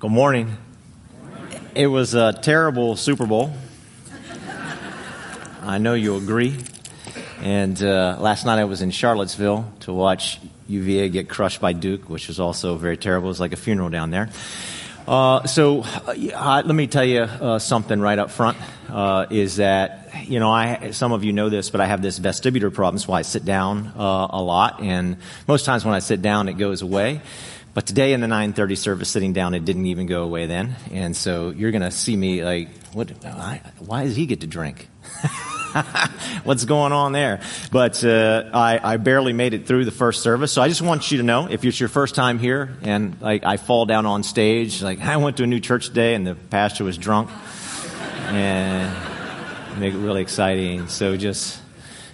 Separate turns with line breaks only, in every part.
Good morning. It was a terrible Super Bowl. I know you agree. And uh, last night I was in Charlottesville to watch UVA get crushed by Duke, which was also very terrible. It was like a funeral down there. Uh, so uh, let me tell you uh, something right up front. Uh, is that you know I some of you know this, but I have this vestibular problem. That's why I sit down uh, a lot, and most times when I sit down, it goes away. But today in the 9:30 service, sitting down, it didn't even go away then, and so you're going to see me like, what? Why does he get to drink? What's going on there? But uh, I, I barely made it through the first service, so I just want you to know if it's your first time here and like I fall down on stage, like I went to a new church today and the pastor was drunk, and make it really exciting. So just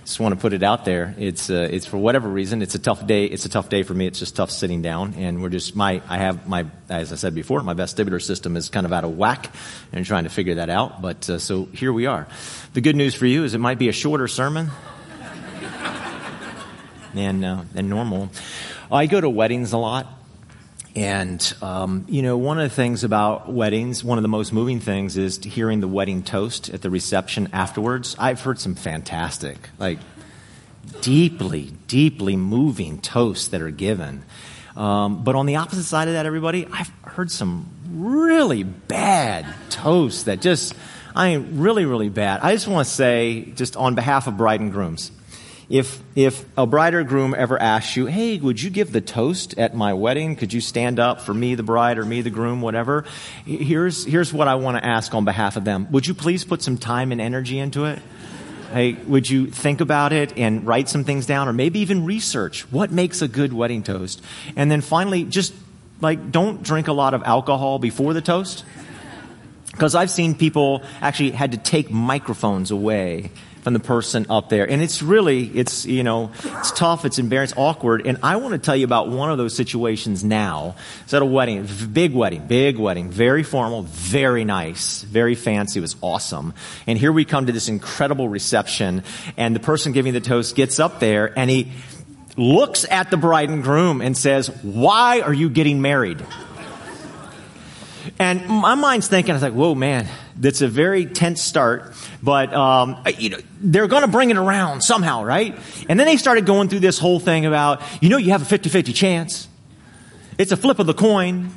just want to put it out there. It's uh, it's for whatever reason. It's a tough day. It's a tough day for me. It's just tough sitting down, and we're just my. I have my as I said before, my vestibular system is kind of out of whack, and trying to figure that out. But uh, so here we are. The good news for you is it might be a shorter sermon than uh, than normal. I go to weddings a lot. And, um, you know, one of the things about weddings, one of the most moving things is hearing the wedding toast at the reception afterwards. I've heard some fantastic, like, deeply, deeply moving toasts that are given. Um, but on the opposite side of that, everybody, I've heard some really bad toasts that just, I mean, really, really bad. I just want to say, just on behalf of bride and grooms, if, if a bride or groom ever asks you, hey, would you give the toast at my wedding? Could you stand up for me, the bride, or me, the groom, whatever? Here's, here's what I want to ask on behalf of them. Would you please put some time and energy into it? Hey, would you think about it and write some things down or maybe even research what makes a good wedding toast? And then finally, just like, don't drink a lot of alcohol before the toast. Because I've seen people actually had to take microphones away from the person up there. And it's really, it's, you know, it's tough, it's embarrassing, awkward. And I want to tell you about one of those situations now. It's at a wedding, big wedding, big wedding, very formal, very nice, very fancy. It was awesome. And here we come to this incredible reception and the person giving the toast gets up there and he looks at the bride and groom and says, why are you getting married? And my mind's thinking, I was like, whoa, man, that's a very tense start, but, um, you know, they're going to bring it around somehow, right? And then they started going through this whole thing about, you know, you have a 50-50 chance. It's a flip of the coin.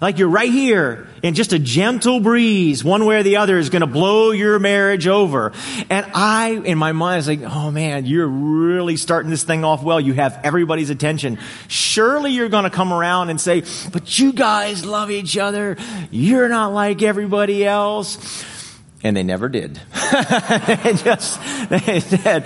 Like you're right here and just a gentle breeze, one way or the other is going to blow your marriage over. And I, in my mind, is like, oh man, you're really starting this thing off well. You have everybody's attention. Surely you're going to come around and say, but you guys love each other. You're not like everybody else. And they never did. they just, they said,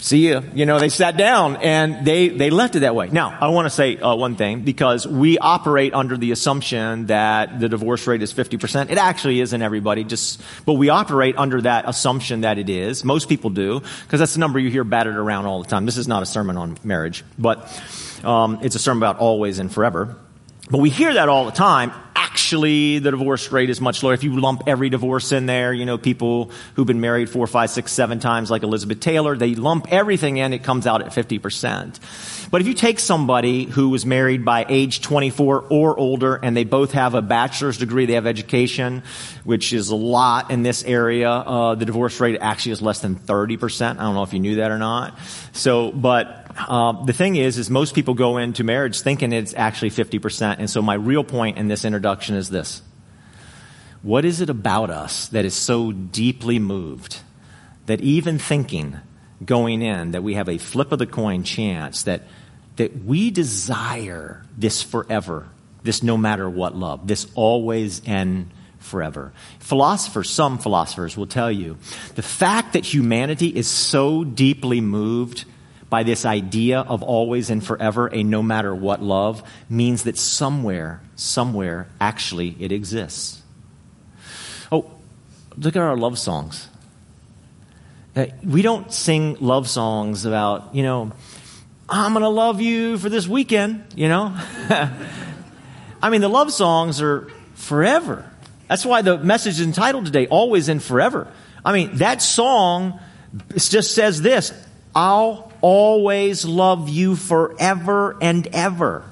see you. You know, they sat down and they, they left it that way. Now, I want to say uh, one thing because we operate under the assumption that the divorce rate is 50%. It actually isn't everybody, just, but we operate under that assumption that it is. Most people do because that's the number you hear battered around all the time. This is not a sermon on marriage, but um, it's a sermon about always and forever. But we hear that all the time. Actually, the divorce rate is much lower. If you lump every divorce in there, you know, people who've been married four, five, six, seven times, like Elizabeth Taylor, they lump everything in, it comes out at 50%. But if you take somebody who was married by age 24 or older and they both have a bachelor's degree, they have education, which is a lot in this area, uh, the divorce rate actually is less than 30%. I don't know if you knew that or not. So, but uh, the thing is, is most people go into marriage thinking it's actually 50%. And so my real point in this introduction is this. What is it about us that is so deeply moved that even thinking going in that we have a flip of the coin chance that, that we desire this forever, this no matter what love, this always and forever. Philosophers, some philosophers will tell you the fact that humanity is so deeply moved by this idea of always and forever, a no matter what love, means that somewhere, somewhere, actually it exists. Oh, look at our love songs. Uh, we don't sing love songs about, you know, I'm going to love you for this weekend, you know? I mean, the love songs are forever. That's why the message is entitled today, Always and Forever. I mean, that song just says this I'll always love you forever and ever.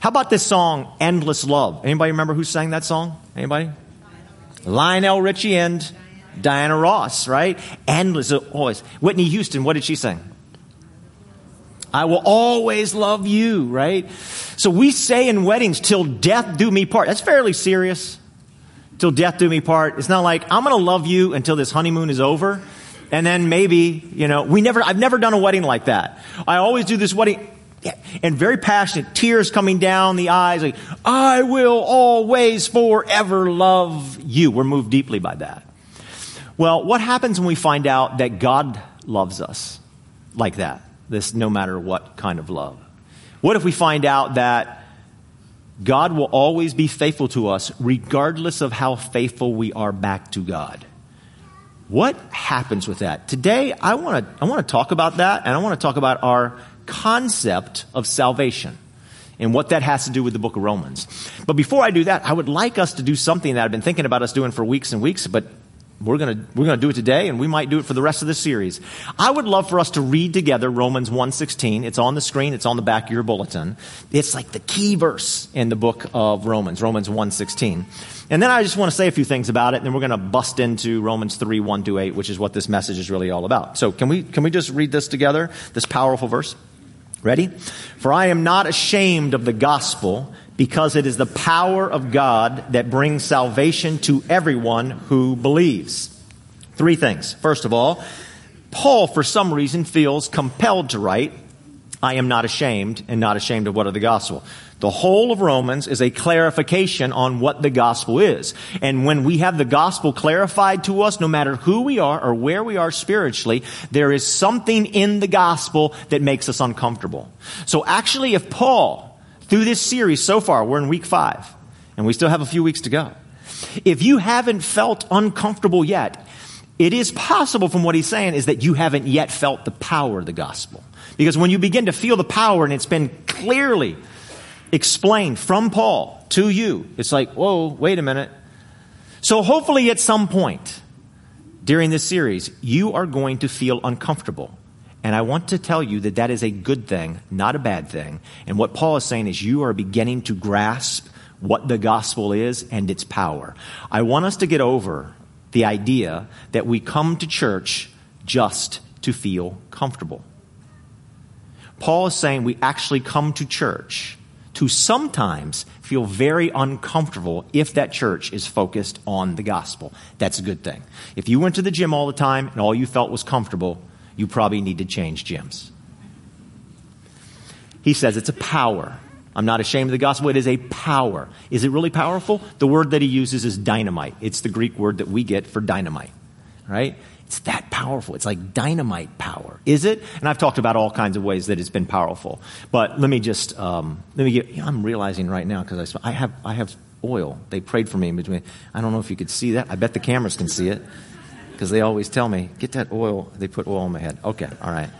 How about this song, Endless Love? Anybody remember who sang that song? Anybody? Lionel Richie and Diana Ross, right? Endless, uh, always. Whitney Houston, what did she sing? I will always love you, right? So we say in weddings, till death do me part. That's fairly serious. Till death do me part. It's not like, I'm gonna love you until this honeymoon is over. And then maybe, you know, we never, I've never done a wedding like that. I always do this wedding, and very passionate, tears coming down the eyes, like, I will always forever love you. We're moved deeply by that. Well, what happens when we find out that God loves us like that? This no matter what kind of love? What if we find out that God will always be faithful to us regardless of how faithful we are back to God? What happens with that? Today, I want to I want to talk about that and I want to talk about our concept of salvation and what that has to do with the book of Romans. But before I do that, I would like us to do something that I've been thinking about us doing for weeks and weeks, but we're going we're going to do it today and we might do it for the rest of the series. I would love for us to read together Romans 1:16. It's on the screen, it's on the back of your bulletin. It's like the key verse in the book of Romans, Romans 1:16. And then I just want to say a few things about it and then we're going to bust into Romans 3 1 to 8, which is what this message is really all about. So, can we can we just read this together? This powerful verse? Ready? For I am not ashamed of the gospel because it is the power of God that brings salvation to everyone who believes. Three things. First of all, Paul, for some reason, feels compelled to write, I am not ashamed and not ashamed of what of the gospel. The whole of Romans is a clarification on what the gospel is. And when we have the gospel clarified to us, no matter who we are or where we are spiritually, there is something in the gospel that makes us uncomfortable. So actually, if Paul through this series so far, we're in week five, and we still have a few weeks to go. If you haven't felt uncomfortable yet, it is possible from what he's saying is that you haven't yet felt the power of the gospel. Because when you begin to feel the power and it's been clearly explained from Paul to you, it's like, whoa, wait a minute. So hopefully at some point during this series, you are going to feel uncomfortable. And I want to tell you that that is a good thing, not a bad thing. And what Paul is saying is you are beginning to grasp what the gospel is and its power. I want us to get over the idea that we come to church just to feel comfortable. Paul is saying we actually come to church to sometimes feel very uncomfortable if that church is focused on the gospel. That's a good thing. If you went to the gym all the time and all you felt was comfortable, you probably need to change gyms. He says it's a power. I'm not ashamed of the gospel. It is a power. Is it really powerful? The word that he uses is dynamite. It's the Greek word that we get for dynamite, right? It's that powerful. It's like dynamite power. Is it? And I've talked about all kinds of ways that it's been powerful. But let me just, um, let me get, you know, I'm realizing right now because I, I have, I have oil. They prayed for me in between. I don't know if you could see that. I bet the cameras can see it because they always tell me, get that oil. They put oil on my head. Okay, all right.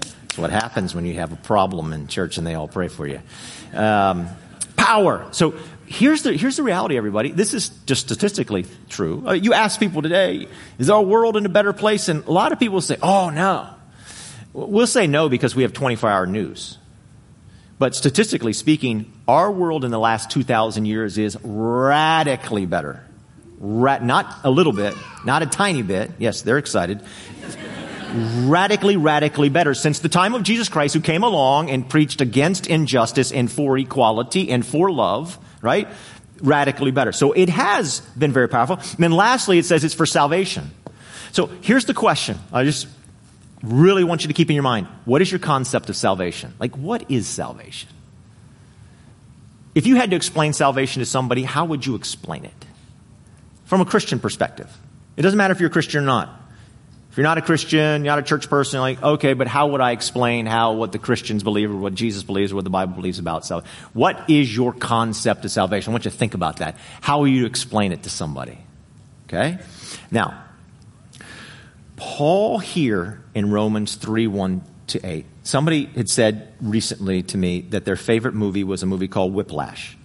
That's what happens when you have a problem in church and they all pray for you. Um, power. So here's the, here's the reality, everybody. This is just statistically true. Uh, you ask people today, is our world in a better place? And a lot of people say, oh, no. We'll say no because we have 24 hour news. But statistically speaking, our world in the last 2,000 years is radically better Ra- not a little bit, not a tiny bit. Yes, they're excited. radically, radically better since the time of Jesus Christ, who came along and preached against injustice and for equality and for love, right? Radically better. So it has been very powerful. And then lastly, it says it's for salvation. So here's the question. I just really want you to keep in your mind what is your concept of salvation? Like, what is salvation? If you had to explain salvation to somebody, how would you explain it? From a Christian perspective. It doesn't matter if you're a Christian or not. If you're not a Christian, you're not a church person, like, okay, but how would I explain how what the Christians believe or what Jesus believes or what the Bible believes about salvation? What is your concept of salvation? I want you to think about that. How will you explain it to somebody? Okay? Now, Paul here in Romans 3 1 to 8. Somebody had said recently to me that their favorite movie was a movie called Whiplash.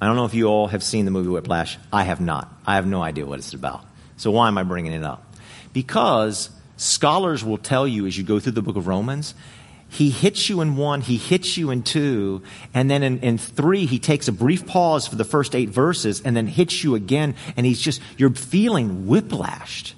I don't know if you all have seen the movie Whiplash. I have not. I have no idea what it's about. So why am I bringing it up? Because scholars will tell you as you go through the book of Romans, he hits you in one, he hits you in two, and then in, in, three, he takes a brief pause for the first eight verses and then hits you again, and he's just, you're feeling whiplashed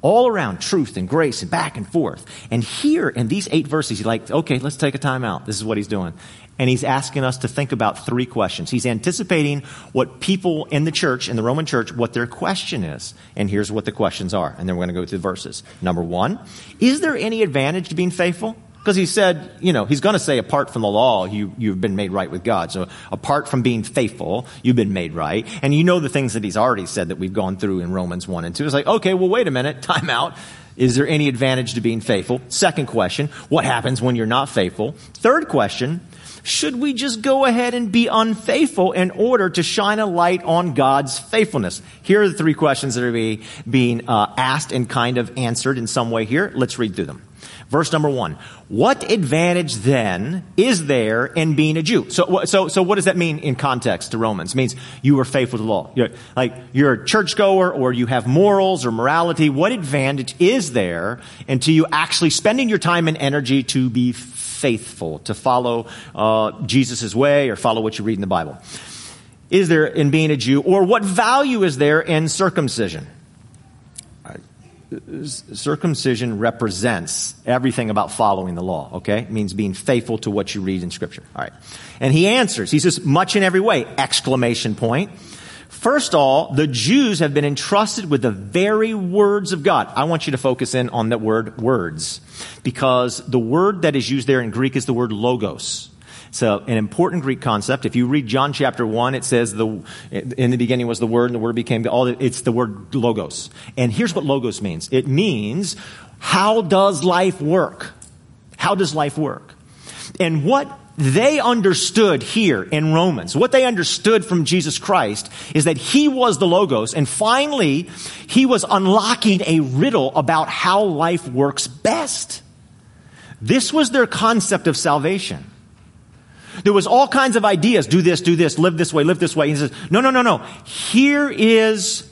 all around truth and grace and back and forth. And here in these eight verses, he's like, okay, let's take a time out. This is what he's doing. And he's asking us to think about three questions. He's anticipating what people in the church, in the Roman church, what their question is. And here's what the questions are. And then we're going to go through the verses. Number one, is there any advantage to being faithful? Because he said, you know, he's going to say, apart from the law, you, you've been made right with God. So apart from being faithful, you've been made right. And you know the things that he's already said that we've gone through in Romans 1 and 2. It's like, okay, well, wait a minute, time out. Is there any advantage to being faithful? Second question, what happens when you're not faithful? Third question, should we just go ahead and be unfaithful in order to shine a light on God's faithfulness? Here are the three questions that are being uh, asked and kind of answered in some way here. Let's read through them. Verse number one. What advantage then is there in being a Jew? So, so, so what does that mean in context to Romans? It means you are faithful to the law. You're, like, you're a churchgoer or you have morals or morality. What advantage is there into you actually spending your time and energy to be faithful, to follow uh, Jesus' way or follow what you read in the Bible? Is there in being a Jew? Or what value is there in circumcision? circumcision represents everything about following the law, okay? It means being faithful to what you read in scripture. All right. And he answers. He says, much in every way, exclamation point. First of all, the Jews have been entrusted with the very words of God. I want you to focus in on that word words because the word that is used there in Greek is the word logos. So an important Greek concept. If you read John chapter 1, it says the, in the beginning was the word and the word became all, it's the word logos. And here's what logos means. It means, how does life work? How does life work? And what they understood here in Romans, what they understood from Jesus Christ is that he was the Logos and finally he was unlocking a riddle about how life works best. This was their concept of salvation. There was all kinds of ideas. Do this, do this, live this way, live this way. He says, no, no, no, no. Here is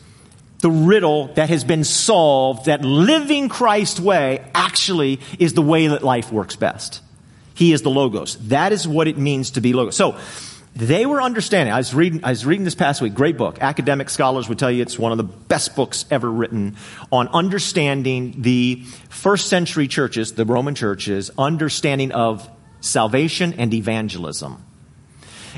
the riddle that has been solved that living Christ way actually is the way that life works best. He is the Logos. That is what it means to be Logos. So, they were understanding. I was reading, I was reading this past week, great book. Academic scholars would tell you it's one of the best books ever written on understanding the first century churches, the Roman churches, understanding of salvation and evangelism.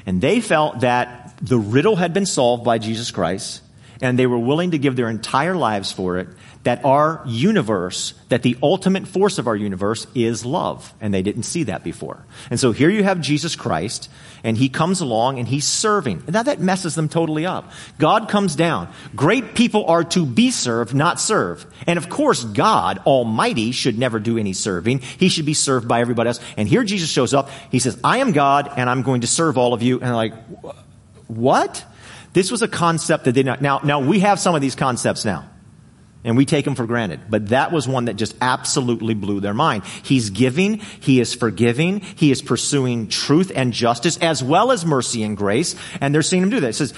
And they felt that the riddle had been solved by Jesus Christ, and they were willing to give their entire lives for it, that our universe, that the ultimate force of our universe is love. And they didn't see that before. And so here you have Jesus Christ, and he comes along and he's serving. Now that messes them totally up. God comes down. Great people are to be served, not serve. And of course, God Almighty should never do any serving. He should be served by everybody else. And here Jesus shows up. He says, I am God, and I'm going to serve all of you. And they're like, what? This was a concept that they not. Now, now we have some of these concepts now and we take them for granted. But that was one that just absolutely blew their mind. He's giving, he is forgiving, he is pursuing truth and justice as well as mercy and grace, and they're seeing him do that. It says,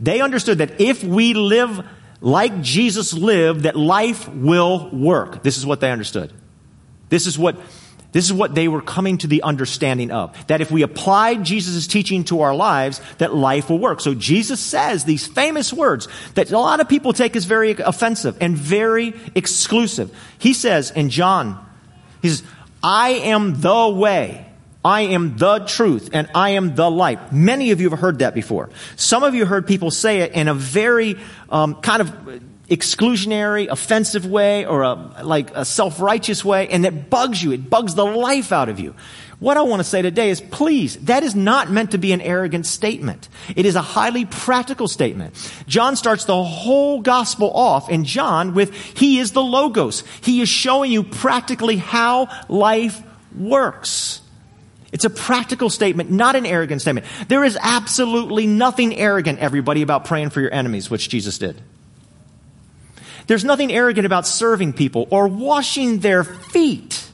they understood that if we live like Jesus lived, that life will work. This is what they understood. This is what this is what they were coming to the understanding of. That if we applied Jesus' teaching to our lives, that life will work. So Jesus says these famous words that a lot of people take as very offensive and very exclusive. He says in John, he says, I am the way. I am the truth and I am the light. Many of you have heard that before. Some of you heard people say it in a very um, kind of exclusionary, offensive way or a, like a self-righteous way and it bugs you. It bugs the life out of you. What I want to say today is please, that is not meant to be an arrogant statement. It is a highly practical statement. John starts the whole gospel off in John with, He is the Logos. He is showing you practically how life works. It's a practical statement, not an arrogant statement. There is absolutely nothing arrogant, everybody, about praying for your enemies, which Jesus did. There's nothing arrogant about serving people or washing their feet.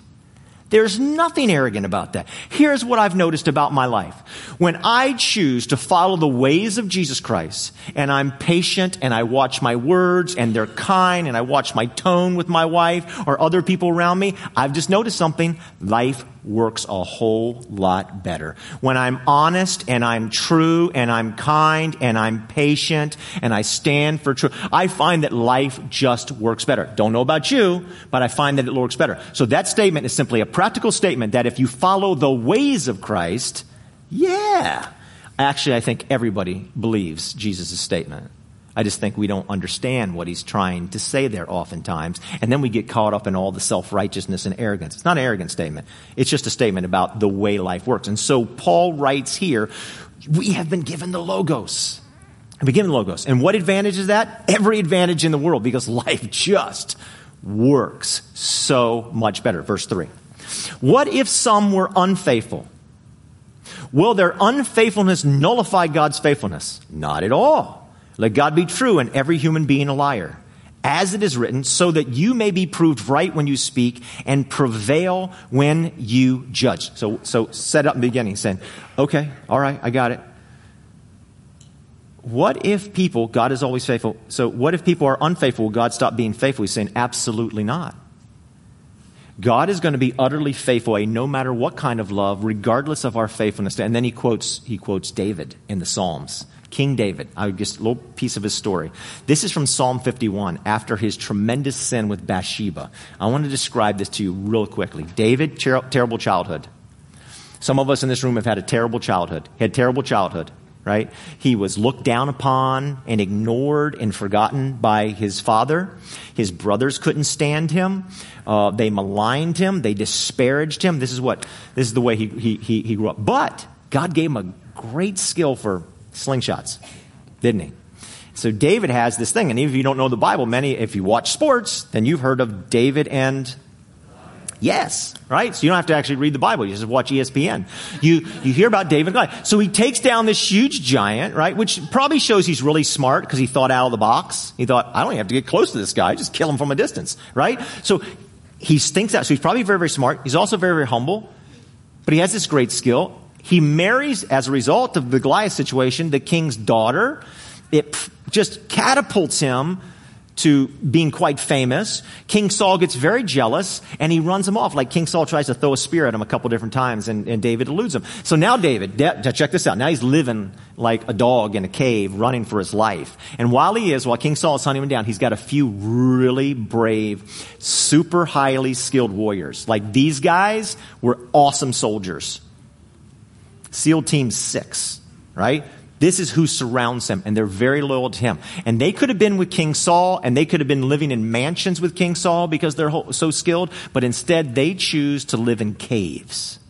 There's nothing arrogant about that. Here's what I've noticed about my life. When I choose to follow the ways of Jesus Christ and I'm patient and I watch my words and they're kind and I watch my tone with my wife or other people around me, I've just noticed something. Life works a whole lot better. When I'm honest and I'm true and I'm kind and I'm patient and I stand for truth, I find that life just works better. Don't know about you, but I find that it works better. So that statement is simply a practical statement that if you follow the ways of Christ, yeah. Actually, I think everybody believes Jesus' statement. I just think we don't understand what he's trying to say there oftentimes. And then we get caught up in all the self righteousness and arrogance. It's not an arrogant statement, it's just a statement about the way life works. And so Paul writes here we have been given the Logos. The Logos. And what advantage is that? Every advantage in the world because life just works so much better. Verse 3. What if some were unfaithful? Will their unfaithfulness nullify God's faithfulness? Not at all. Let God be true and every human being a liar. As it is written, so that you may be proved right when you speak and prevail when you judge. So, so set up in the beginning saying, okay, all right, I got it. What if people, God is always faithful, so what if people are unfaithful? Will God stop being faithful? He's saying, absolutely not. God is going to be utterly faithful, a no matter what kind of love, regardless of our faithfulness. And then he quotes, he quotes David in the Psalms. King David, I just a little piece of his story. This is from Psalm 51 after his tremendous sin with Bathsheba. I want to describe this to you real quickly. David, ter- terrible childhood. Some of us in this room have had a terrible childhood. He had terrible childhood, right? He was looked down upon and ignored and forgotten by his father. His brothers couldn't stand him. Uh, they maligned him. They disparaged him. This is what, this is the way he, he, he, he grew up. But God gave him a great skill for slingshots, didn't he? So David has this thing, and even if you don't know the Bible, many, if you watch sports, then you've heard of David and Yes, right? So you don't have to actually read the Bible. You just watch ESPN. You, you hear about David God. So he takes down this huge giant, right? Which probably shows he's really smart because he thought out of the box. He thought, I don't even have to get close to this guy. Just kill him from a distance, right? So he thinks that. So he's probably very, very smart. He's also very, very humble. But he has this great skill. He marries, as a result of the Goliath situation, the king's daughter. It just catapults him to being quite famous. King Saul gets very jealous and he runs him off. Like King Saul tries to throw a spear at him a couple different times and, and David eludes him. So now David, check this out. Now he's living like a dog in a cave running for his life. And while he is, while King Saul is hunting him down, he's got a few really brave, super highly skilled warriors. Like these guys were awesome soldiers. SEAL Team 6, right? This is who surrounds him, and they're very loyal to him. And they could have been with King Saul, and they could have been living in mansions with King Saul because they're so skilled, but instead they choose to live in caves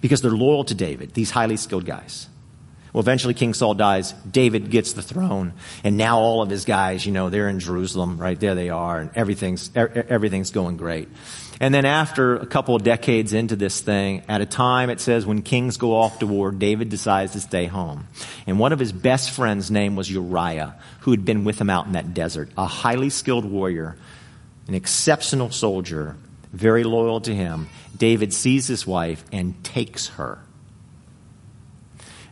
because they're loyal to David, these highly skilled guys. Well, eventually King Saul dies. David gets the throne, and now all of his guys, you know, they're in Jerusalem, right there they are, and everything's everything's going great. And then after a couple of decades into this thing, at a time it says when kings go off to war, David decides to stay home. And one of his best friends' name was Uriah, who had been with him out in that desert, a highly skilled warrior, an exceptional soldier, very loyal to him. David sees his wife and takes her.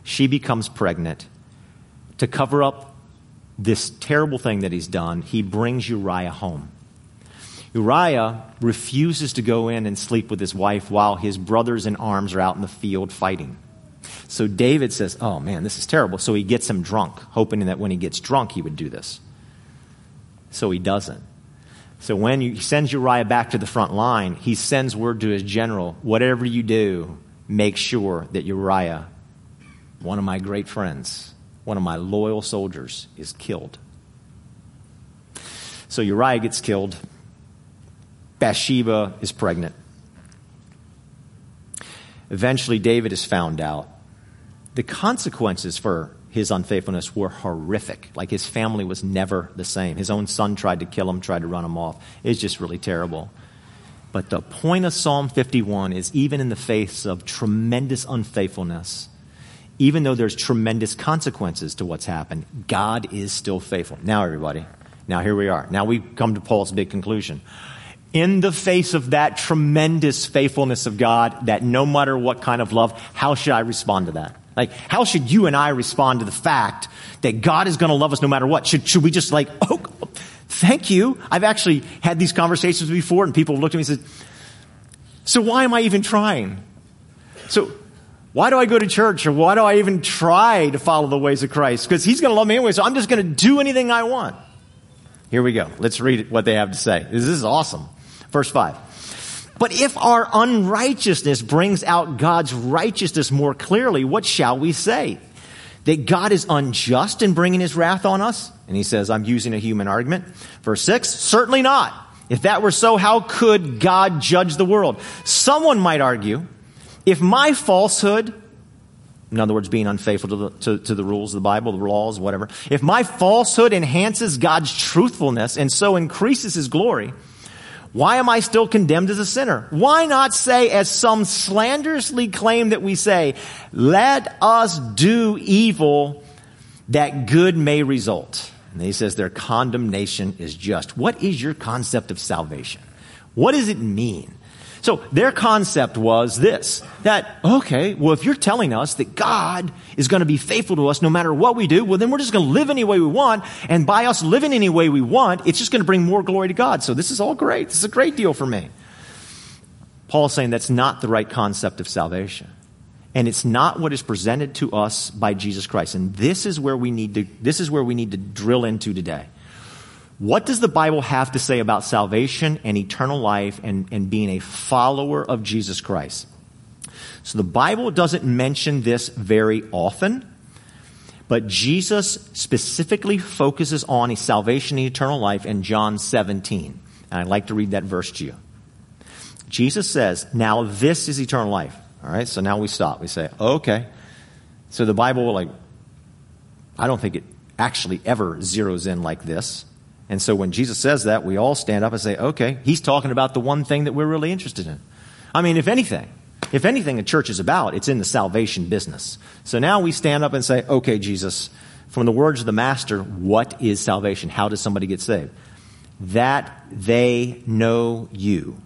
She becomes pregnant. To cover up this terrible thing that he's done, he brings Uriah home. Uriah refuses to go in and sleep with his wife while his brothers in arms are out in the field fighting. So David says, Oh man, this is terrible. So he gets him drunk, hoping that when he gets drunk, he would do this. So he doesn't. So when he sends Uriah back to the front line, he sends word to his general whatever you do, make sure that Uriah, one of my great friends, one of my loyal soldiers, is killed. So Uriah gets killed. Bathsheba is pregnant. Eventually, David is found out. The consequences for his unfaithfulness were horrific. Like his family was never the same. His own son tried to kill him, tried to run him off. It's just really terrible. But the point of Psalm 51 is even in the face of tremendous unfaithfulness, even though there's tremendous consequences to what's happened, God is still faithful. Now, everybody, now here we are. Now we come to Paul's big conclusion in the face of that tremendous faithfulness of God, that no matter what kind of love, how should I respond to that? Like, how should you and I respond to the fact that God is going to love us no matter what? Should, should we just like, oh, thank you? I've actually had these conversations before and people have looked at me and said, So why am I even trying? So why do I go to church or why do I even try to follow the ways of Christ? Because he's going to love me anyway, so I'm just going to do anything I want. Here we go. Let's read what they have to say. This is awesome. Verse 5. But if our unrighteousness brings out God's righteousness more clearly, what shall we say? That God is unjust in bringing his wrath on us? And he says, I'm using a human argument. Verse 6. Certainly not. If that were so, how could God judge the world? Someone might argue, if my falsehood, in other words, being unfaithful to the, to, to the rules of the Bible, the laws, whatever, if my falsehood enhances God's truthfulness and so increases his glory, why am I still condemned as a sinner? Why not say, as some slanderously claim that we say, let us do evil that good may result? And he says their condemnation is just. What is your concept of salvation? What does it mean? So their concept was this, that, okay, well, if you're telling us that God is going to be faithful to us no matter what we do, well, then we're just going to live any way we want. And by us living any way we want, it's just going to bring more glory to God. So this is all great. This is a great deal for me. Paul's saying that's not the right concept of salvation. And it's not what is presented to us by Jesus Christ. And this is where we need to, this is where we need to drill into today. What does the Bible have to say about salvation and eternal life and, and being a follower of Jesus Christ? So the Bible doesn't mention this very often, but Jesus specifically focuses on salvation and eternal life in John 17. And I'd like to read that verse to you. Jesus says, Now this is eternal life. All right, so now we stop. We say, okay. So the Bible, like, I don't think it actually ever zeroes in like this. And so when Jesus says that, we all stand up and say, okay, he's talking about the one thing that we're really interested in. I mean, if anything, if anything a church is about, it's in the salvation business. So now we stand up and say, okay, Jesus, from the words of the Master, what is salvation? How does somebody get saved? That they know you,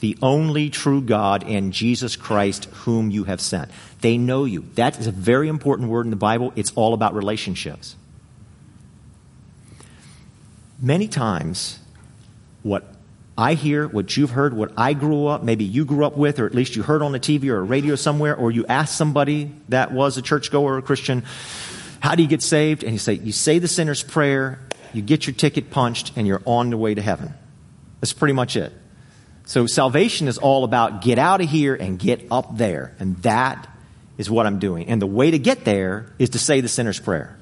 the only true God and Jesus Christ whom you have sent. They know you. That is a very important word in the Bible. It's all about relationships many times, what I hear, what you've heard, what I grew up, maybe you grew up with, or at least you heard on the TV or a radio somewhere, or you asked somebody that was a churchgoer or a Christian, how do you get saved? And you say, you say the sinner's prayer, you get your ticket punched, and you're on the way to heaven. That's pretty much it. So salvation is all about get out of here and get up there. And that is what I'm doing. And the way to get there is to say the sinner's prayer.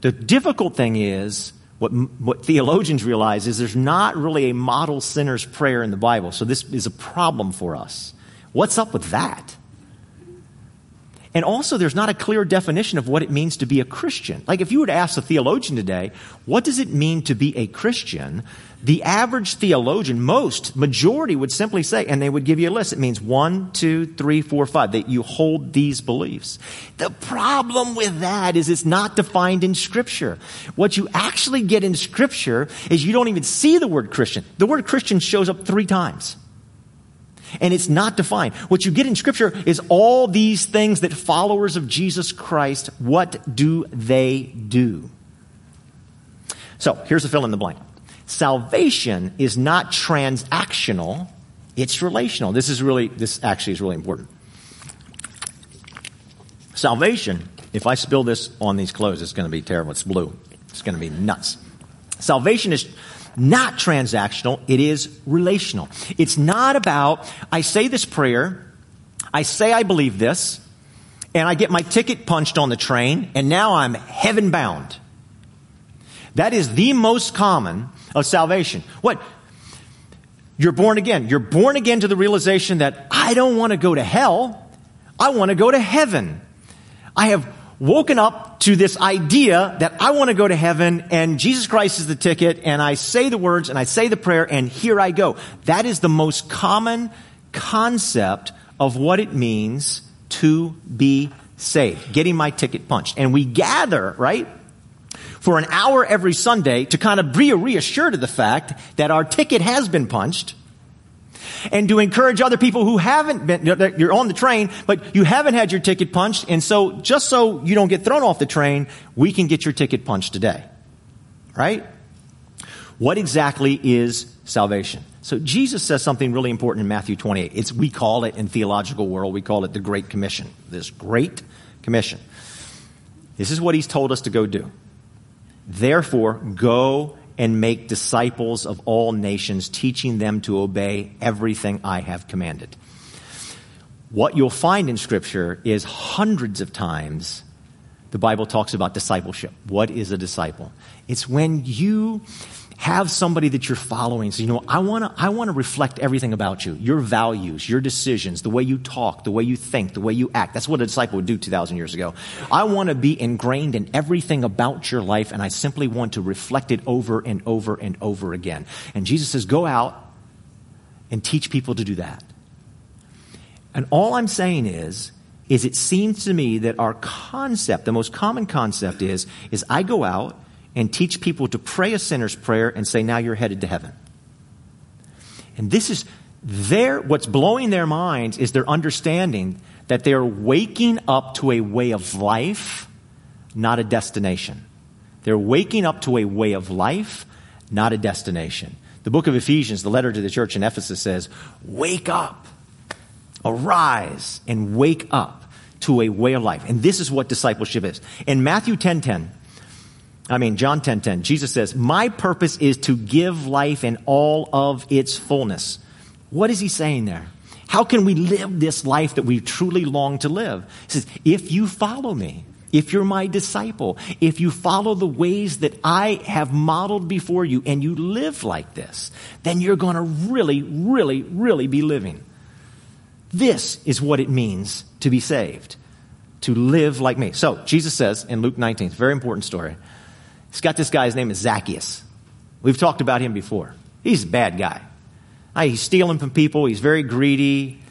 The difficult thing is what, what theologians realize is there's not really a model sinner's prayer in the Bible. So this is a problem for us. What's up with that? And also, there's not a clear definition of what it means to be a Christian. Like, if you were to ask a theologian today, what does it mean to be a Christian? The average theologian, most, majority would simply say, and they would give you a list. It means one, two, three, four, five, that you hold these beliefs. The problem with that is it's not defined in Scripture. What you actually get in Scripture is you don't even see the word Christian. The word Christian shows up three times and it's not defined. What you get in scripture is all these things that followers of Jesus Christ, what do they do? So here's a fill in the blank. Salvation is not transactional, it's relational. This is really, this actually is really important. Salvation, if I spill this on these clothes, it's going to be terrible. It's blue. It's going to be nuts. Salvation is not transactional, it is relational. It's not about, I say this prayer, I say I believe this, and I get my ticket punched on the train, and now I'm heaven bound. That is the most common of salvation. What? You're born again. You're born again to the realization that I don't want to go to hell. I want to go to heaven. I have woken up to this idea that I want to go to heaven and Jesus Christ is the ticket and I say the words and I say the prayer and here I go. That is the most common concept of what it means to be saved. Getting my ticket punched. And we gather, right? For an hour every Sunday to kind of be reassured of the fact that our ticket has been punched and to encourage other people who haven't been, you're on the train, but you haven't had your ticket punched. And so just so you don't get thrown off the train, we can get your ticket punched today. Right? What exactly is salvation? So Jesus says something really important in Matthew 28. It's, we call it in theological world, we call it the Great Commission. This Great Commission. This is what he's told us to go do. Therefore, go and make disciples of all nations, teaching them to obey everything I have commanded. What you'll find in Scripture is hundreds of times the Bible talks about discipleship. What is a disciple? It's when you have somebody that you're following. So, you know, I want to, I want to reflect everything about you, your values, your decisions, the way you talk, the way you think, the way you act. That's what a disciple would do 2,000 years ago. I want to be ingrained in everything about your life, and I simply want to reflect it over and over and over again. And Jesus says, go out and teach people to do that. And all I'm saying is, is it seems to me that our concept, the most common concept is, is I go out and teach people to pray a sinner's prayer and say, now you're headed to heaven. And this is their, what's blowing their minds is their understanding that they're waking up to a way of life, not a destination. They're waking up to a way of life, not a destination. The book of Ephesians, the letter to the church in Ephesus says, wake up, arise, and wake up to a way of life. And this is what discipleship is. In Matthew 10 10, I mean, John 10 10, Jesus says, My purpose is to give life in all of its fullness. What is he saying there? How can we live this life that we truly long to live? He says, If you follow me, if you're my disciple, if you follow the ways that I have modeled before you and you live like this, then you're going to really, really, really be living. This is what it means to be saved, to live like me. So, Jesus says in Luke 19, very important story. He's got this guy, his name is Zacchaeus. We've talked about him before. He's a bad guy. He's stealing from people, he's very greedy.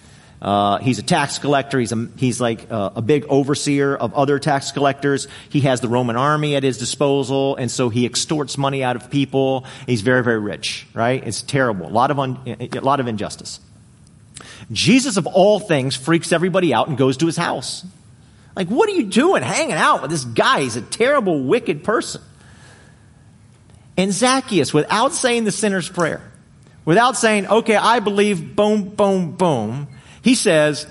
Uh, he's a tax collector. He's, a, he's like a, a, big overseer of other tax collectors. He has the Roman army at his disposal, and so he extorts money out of people. He's very, very rich, right? It's terrible. A lot of, un, a lot of injustice. Jesus, of all things, freaks everybody out and goes to his house. Like, what are you doing hanging out with this guy? He's a terrible, wicked person. And Zacchaeus, without saying the sinner's prayer, without saying, okay, I believe, boom, boom, boom, he says,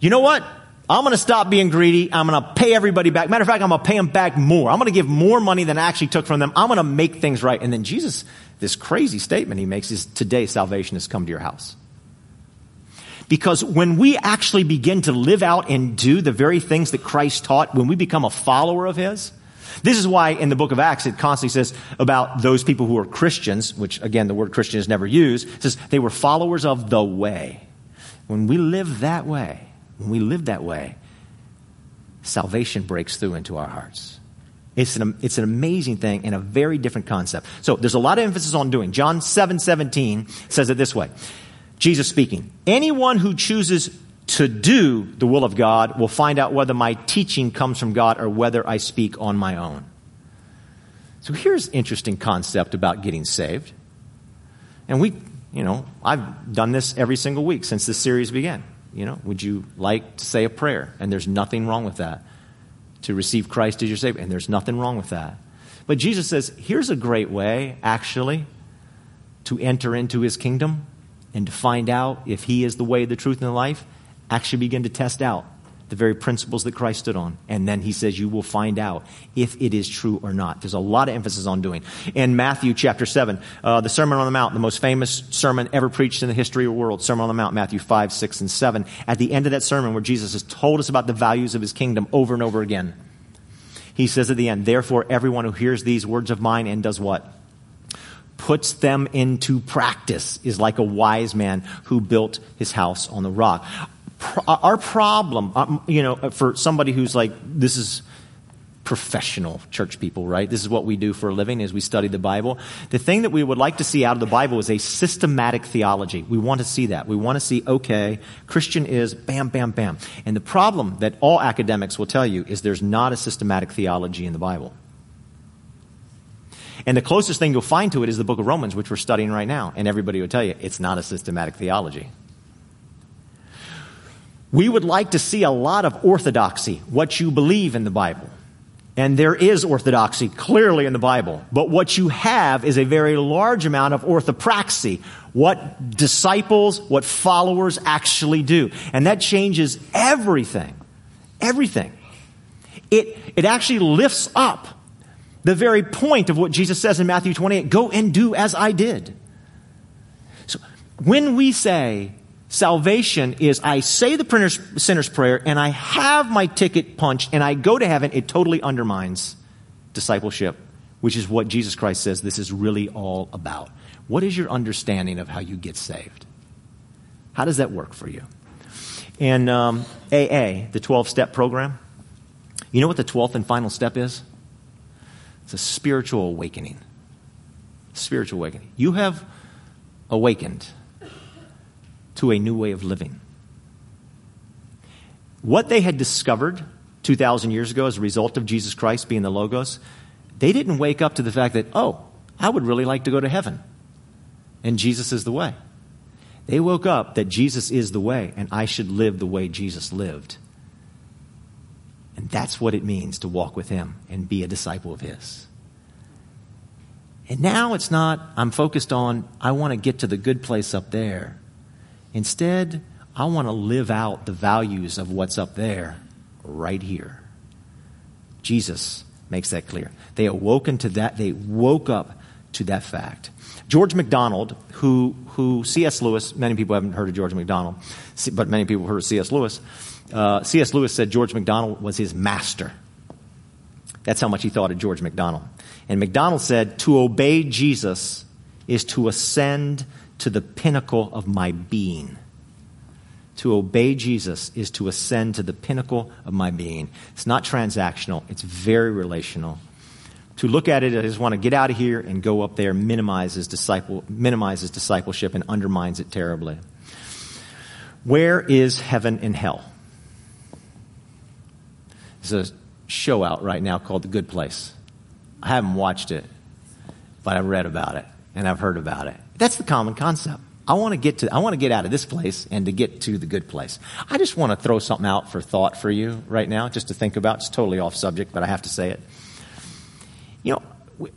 you know what? I'm going to stop being greedy. I'm going to pay everybody back. Matter of fact, I'm going to pay them back more. I'm going to give more money than I actually took from them. I'm going to make things right. And then Jesus, this crazy statement he makes is today salvation has come to your house. Because when we actually begin to live out and do the very things that Christ taught, when we become a follower of His, this is why in the book of Acts it constantly says about those people who are Christians, which again the word Christian is never used, it says they were followers of the way. When we live that way, when we live that way, salvation breaks through into our hearts. It's an, it's an amazing thing and a very different concept. So there's a lot of emphasis on doing. John 7 17 says it this way. Jesus speaking, anyone who chooses to do the will of God will find out whether my teaching comes from God or whether I speak on my own. So here's an interesting concept about getting saved. And we, you know, I've done this every single week since this series began. You know, would you like to say a prayer? And there's nothing wrong with that. To receive Christ as your Savior. And there's nothing wrong with that. But Jesus says, here's a great way, actually, to enter into his kingdom and to find out if he is the way, the truth, and the life, actually begin to test out the very principles that Christ stood on. And then he says, You will find out if it is true or not. There's a lot of emphasis on doing. In Matthew chapter 7, uh, the Sermon on the Mount, the most famous sermon ever preached in the history of the world, Sermon on the Mount, Matthew 5, 6, and 7. At the end of that sermon, where Jesus has told us about the values of his kingdom over and over again, he says at the end, Therefore, everyone who hears these words of mine and does what? puts them into practice is like a wise man who built his house on the rock. Our problem, um, you know, for somebody who's like, this is professional church people, right? This is what we do for a living is we study the Bible. The thing that we would like to see out of the Bible is a systematic theology. We want to see that. We want to see, okay, Christian is bam, bam, bam. And the problem that all academics will tell you is there's not a systematic theology in the Bible. And the closest thing you'll find to it is the book of Romans, which we're studying right now. And everybody will tell you it's not a systematic theology. We would like to see a lot of orthodoxy, what you believe in the Bible. And there is orthodoxy clearly in the Bible. But what you have is a very large amount of orthopraxy. what disciples, what followers actually do. And that changes everything. Everything. It, it actually lifts up the very point of what Jesus says in Matthew 28 go and do as I did. So when we say salvation is I say the sinner's prayer and I have my ticket punched and I go to heaven, it totally undermines discipleship, which is what Jesus Christ says this is really all about. What is your understanding of how you get saved? How does that work for you? In um, AA, the 12 step program, you know what the 12th and final step is? It's a spiritual awakening. Spiritual awakening. You have awakened to a new way of living. What they had discovered 2,000 years ago as a result of Jesus Christ being the Logos, they didn't wake up to the fact that, oh, I would really like to go to heaven and Jesus is the way. They woke up that Jesus is the way and I should live the way Jesus lived. And that's what it means to walk with Him and be a disciple of His. And now it's not, I'm focused on, I want to get to the good place up there. Instead, I want to live out the values of what's up there right here. Jesus makes that clear. They awoken to that, they woke up to that fact. George MacDonald, who, who C.S. Lewis, many people haven't heard of George MacDonald, but many people heard of C.S. Lewis. Uh, C.S. Lewis said George MacDonald was his master. That's how much he thought of George MacDonald. And MacDonald said, To obey Jesus is to ascend to the pinnacle of my being. To obey Jesus is to ascend to the pinnacle of my being. It's not transactional, it's very relational. To look at it, I just want to get out of here and go up there minimizes, disciple, minimizes discipleship and undermines it terribly. Where is heaven and hell? There's a show out right now called The Good Place. I haven't watched it, but I've read about it and I've heard about it. That's the common concept. I want to get to I want to get out of this place and to get to the good place. I just want to throw something out for thought for you right now, just to think about. It's totally off subject, but I have to say it. You know, we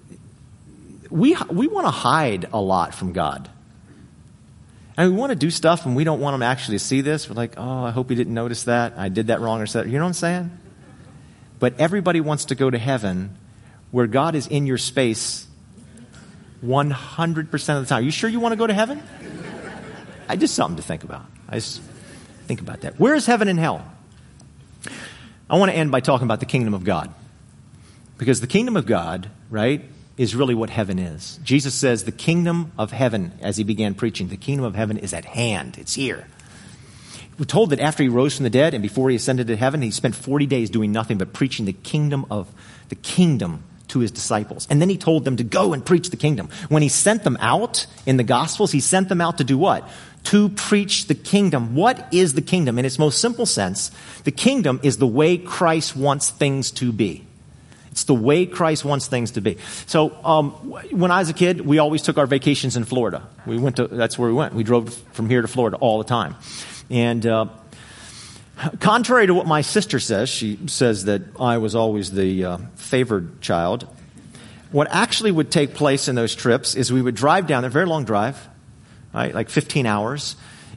we, we want to hide a lot from God. And we want to do stuff and we don't want him actually to see this. We're like, oh, I hope he didn't notice that. I did that wrong or said, you know what I'm saying? But everybody wants to go to heaven where God is in your space 100% of the time. Are you sure you want to go to heaven? I just something to think about. I just think about that. Where is heaven and hell? I want to end by talking about the kingdom of God. Because the kingdom of God, right, is really what heaven is. Jesus says the kingdom of heaven, as he began preaching, the kingdom of heaven is at hand. It's here. We're told that after he rose from the dead and before he ascended to heaven, he spent 40 days doing nothing but preaching the kingdom of the kingdom to his disciples. And then he told them to go and preach the kingdom. When he sent them out in the gospels, he sent them out to do what? To preach the kingdom. What is the kingdom? In its most simple sense, the kingdom is the way Christ wants things to be. It's the way Christ wants things to be. So, um, when I was a kid, we always took our vacations in Florida. We went to, that's where we went. We drove from here to Florida all the time. And, uh, Contrary to what my sister says, she says that I was always the uh, favored child. What actually would take place in those trips is we would drive down there, very long drive, right, like 15 hours.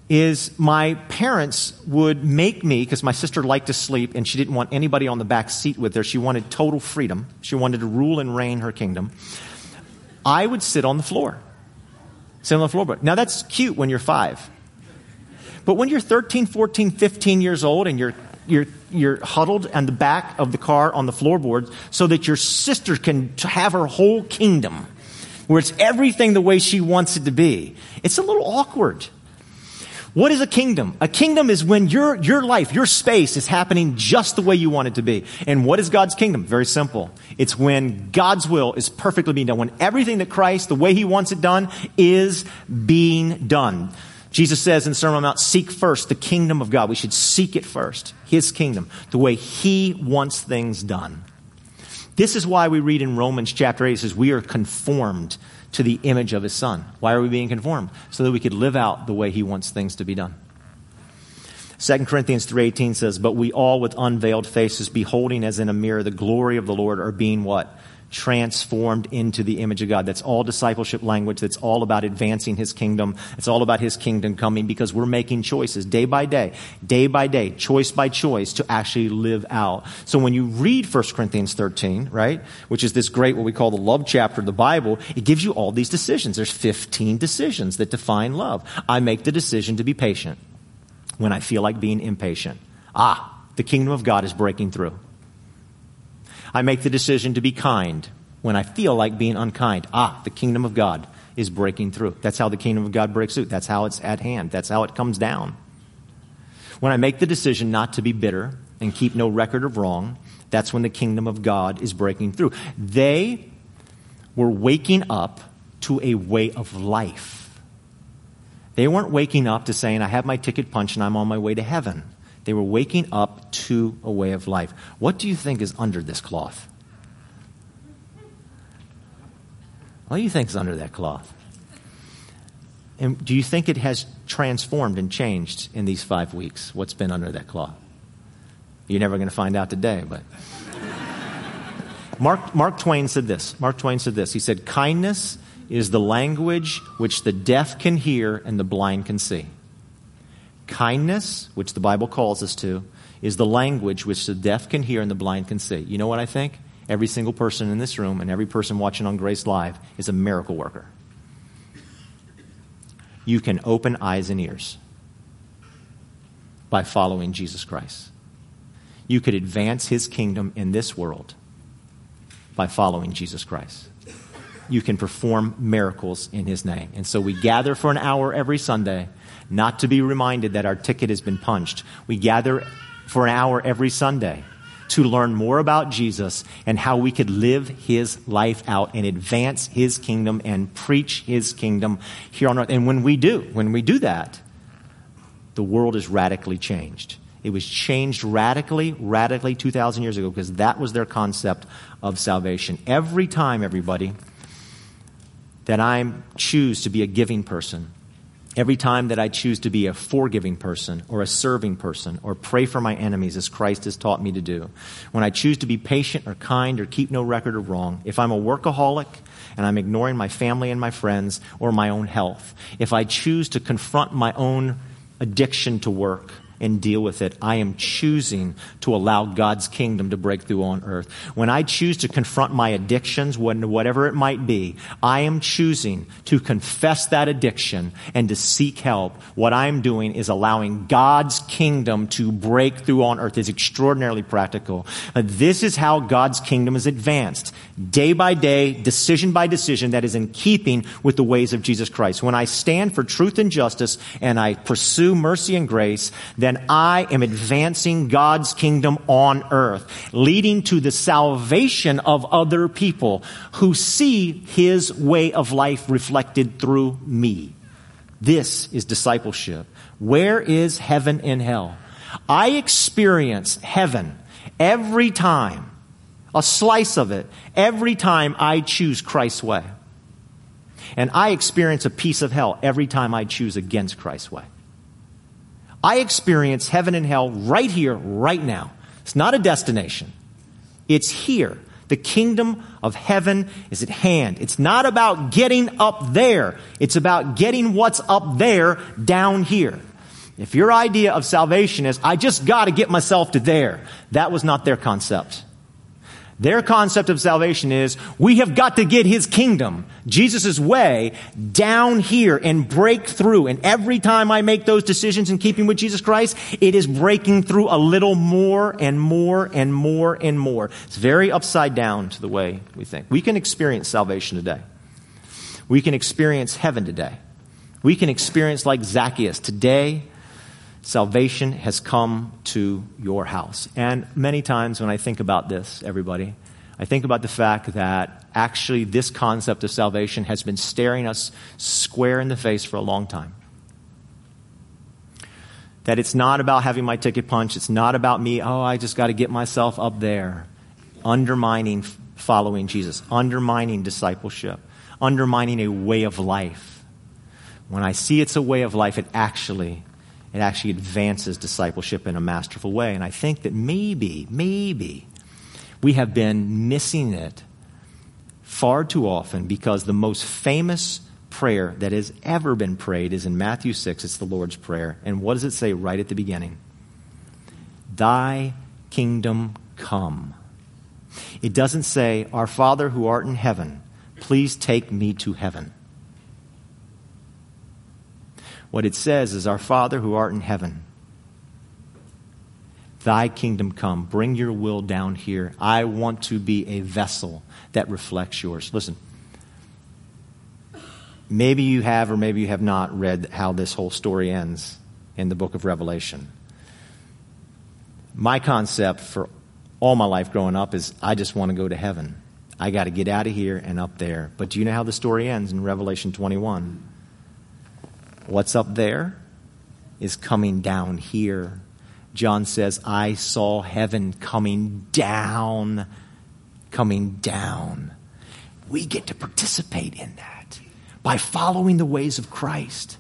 Is my parents would make me, because my sister liked to sleep and she didn't want anybody on the back seat with her. She wanted total freedom. She wanted to rule and reign her kingdom. I would sit on the floor. Sit on the floor. Now that's cute when you're five. But when you're 13, 14, 15 years old and you're you're, you're huddled on the back of the car on the floorboards so that your sister can have her whole kingdom where it's everything the way she wants it to be. It's a little awkward. What is a kingdom? A kingdom is when your, your life, your space is happening just the way you want it to be. And what is God's kingdom? Very simple. It's when God's will is perfectly being done. When everything that Christ, the way He wants it done, is being done. Jesus says in Sermon on Mount, seek first the kingdom of God. We should seek it first, His kingdom, the way He wants things done. This is why we read in Romans chapter 8, it says, We are conformed to the image of His Son. Why are we being conformed? So that we could live out the way He wants things to be done. 2 Corinthians 3:18 says, "But we all with unveiled faces beholding as in a mirror the glory of the Lord are being what? Transformed into the image of God. That's all discipleship language. That's all about advancing His kingdom. It's all about His kingdom coming because we're making choices day by day, day by day, choice by choice to actually live out. So when you read 1 Corinthians 13, right, which is this great, what we call the love chapter of the Bible, it gives you all these decisions. There's 15 decisions that define love. I make the decision to be patient when I feel like being impatient. Ah, the kingdom of God is breaking through. I make the decision to be kind when I feel like being unkind. Ah, the kingdom of God is breaking through. That's how the kingdom of God breaks through. That's how it's at hand. That's how it comes down. When I make the decision not to be bitter and keep no record of wrong, that's when the kingdom of God is breaking through. They were waking up to a way of life. They weren't waking up to saying, I have my ticket punched and I'm on my way to heaven. They were waking up to a way of life. What do you think is under this cloth? What do you think is under that cloth? And do you think it has transformed and changed in these five weeks? What's been under that cloth? You're never going to find out today, but. Mark, Mark Twain said this. Mark Twain said this. He said, Kindness is the language which the deaf can hear and the blind can see. Kindness, which the Bible calls us to, is the language which the deaf can hear and the blind can see. You know what I think? Every single person in this room and every person watching on Grace Live is a miracle worker. You can open eyes and ears by following Jesus Christ. You could advance his kingdom in this world by following Jesus Christ. You can perform miracles in his name. And so we gather for an hour every Sunday not to be reminded that our ticket has been punched. We gather for an hour every Sunday to learn more about Jesus and how we could live his life out and advance his kingdom and preach his kingdom here on earth. And when we do, when we do that, the world is radically changed. It was changed radically, radically 2,000 years ago because that was their concept of salvation. Every time, everybody, that I choose to be a giving person, Every time that I choose to be a forgiving person or a serving person or pray for my enemies as Christ has taught me to do, when I choose to be patient or kind or keep no record of wrong, if I'm a workaholic and I'm ignoring my family and my friends or my own health, if I choose to confront my own addiction to work, and deal with it. I am choosing to allow God's kingdom to break through on earth. When I choose to confront my addictions, whatever it might be, I am choosing to confess that addiction and to seek help. What I'm doing is allowing God's kingdom to break through on earth. It's extraordinarily practical. This is how God's kingdom is advanced. Day by day, decision by decision, that is in keeping with the ways of Jesus Christ. When I stand for truth and justice and I pursue mercy and grace, then I am advancing God's kingdom on earth, leading to the salvation of other people who see his way of life reflected through me. This is discipleship. Where is heaven and hell? I experience heaven every time, a slice of it, every time I choose Christ's way. And I experience a piece of hell every time I choose against Christ's way. I experience heaven and hell right here, right now. It's not a destination. It's here. The kingdom of heaven is at hand. It's not about getting up there. It's about getting what's up there down here. If your idea of salvation is, I just gotta get myself to there, that was not their concept. Their concept of salvation is we have got to get his kingdom, Jesus' way, down here and break through. And every time I make those decisions in keeping with Jesus Christ, it is breaking through a little more and more and more and more. It's very upside down to the way we think. We can experience salvation today. We can experience heaven today. We can experience like Zacchaeus today salvation has come to your house. And many times when I think about this, everybody, I think about the fact that actually this concept of salvation has been staring us square in the face for a long time. That it's not about having my ticket punched. It's not about me, oh, I just got to get myself up there. Undermining following Jesus, undermining discipleship, undermining a way of life. When I see it's a way of life, it actually it actually advances discipleship in a masterful way. And I think that maybe, maybe, we have been missing it far too often because the most famous prayer that has ever been prayed is in Matthew 6. It's the Lord's Prayer. And what does it say right at the beginning? Thy kingdom come. It doesn't say, Our Father who art in heaven, please take me to heaven. What it says is, Our Father who art in heaven, thy kingdom come. Bring your will down here. I want to be a vessel that reflects yours. Listen, maybe you have or maybe you have not read how this whole story ends in the book of Revelation. My concept for all my life growing up is I just want to go to heaven. I got to get out of here and up there. But do you know how the story ends in Revelation 21? What's up there is coming down here. John says, I saw heaven coming down, coming down. We get to participate in that by following the ways of Christ.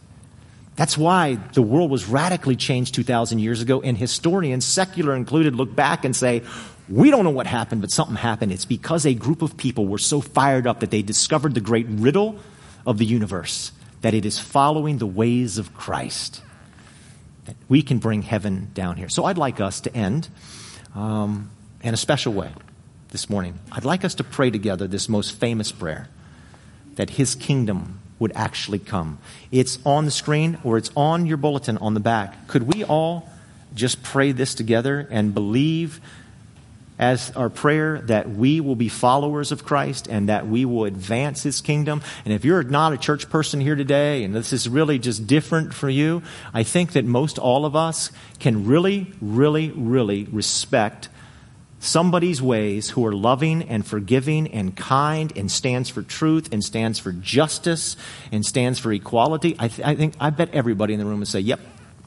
That's why the world was radically changed 2,000 years ago, and historians, secular included, look back and say, we don't know what happened, but something happened. It's because a group of people were so fired up that they discovered the great riddle of the universe that it is following the ways of Christ that we can bring heaven down here. So I'd like us to end um, in a special way this morning. I'd like us to pray together this most famous prayer that His kingdom would actually come. It's on the screen or it's on your bulletin on the back. Could we all just pray this together and believe? As our prayer that we will be followers of Christ and that we will advance His kingdom. And if you're not a church person here today and this is really just different for you, I think that most all of us can really, really, really respect somebody's ways who are loving and forgiving and kind and stands for truth and stands for justice and stands for equality. I, th- I think, I bet everybody in the room would say, yep,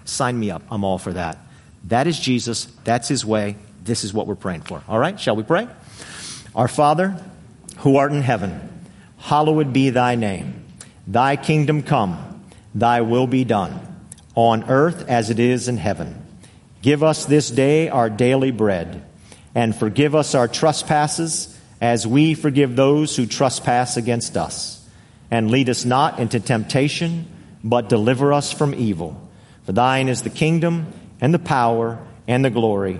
sign me up. I'm all for that. That is Jesus. That's His way this is what we're praying for. All right, shall we pray? Our Father, who art in heaven, hallowed be thy name. Thy kingdom come, thy will be done, on earth as it is in heaven. Give us this day our daily bread, and forgive us our trespasses as we forgive those who trespass against us. And lead us not into temptation, but deliver us from evil. For thine is the kingdom, and the power, and the glory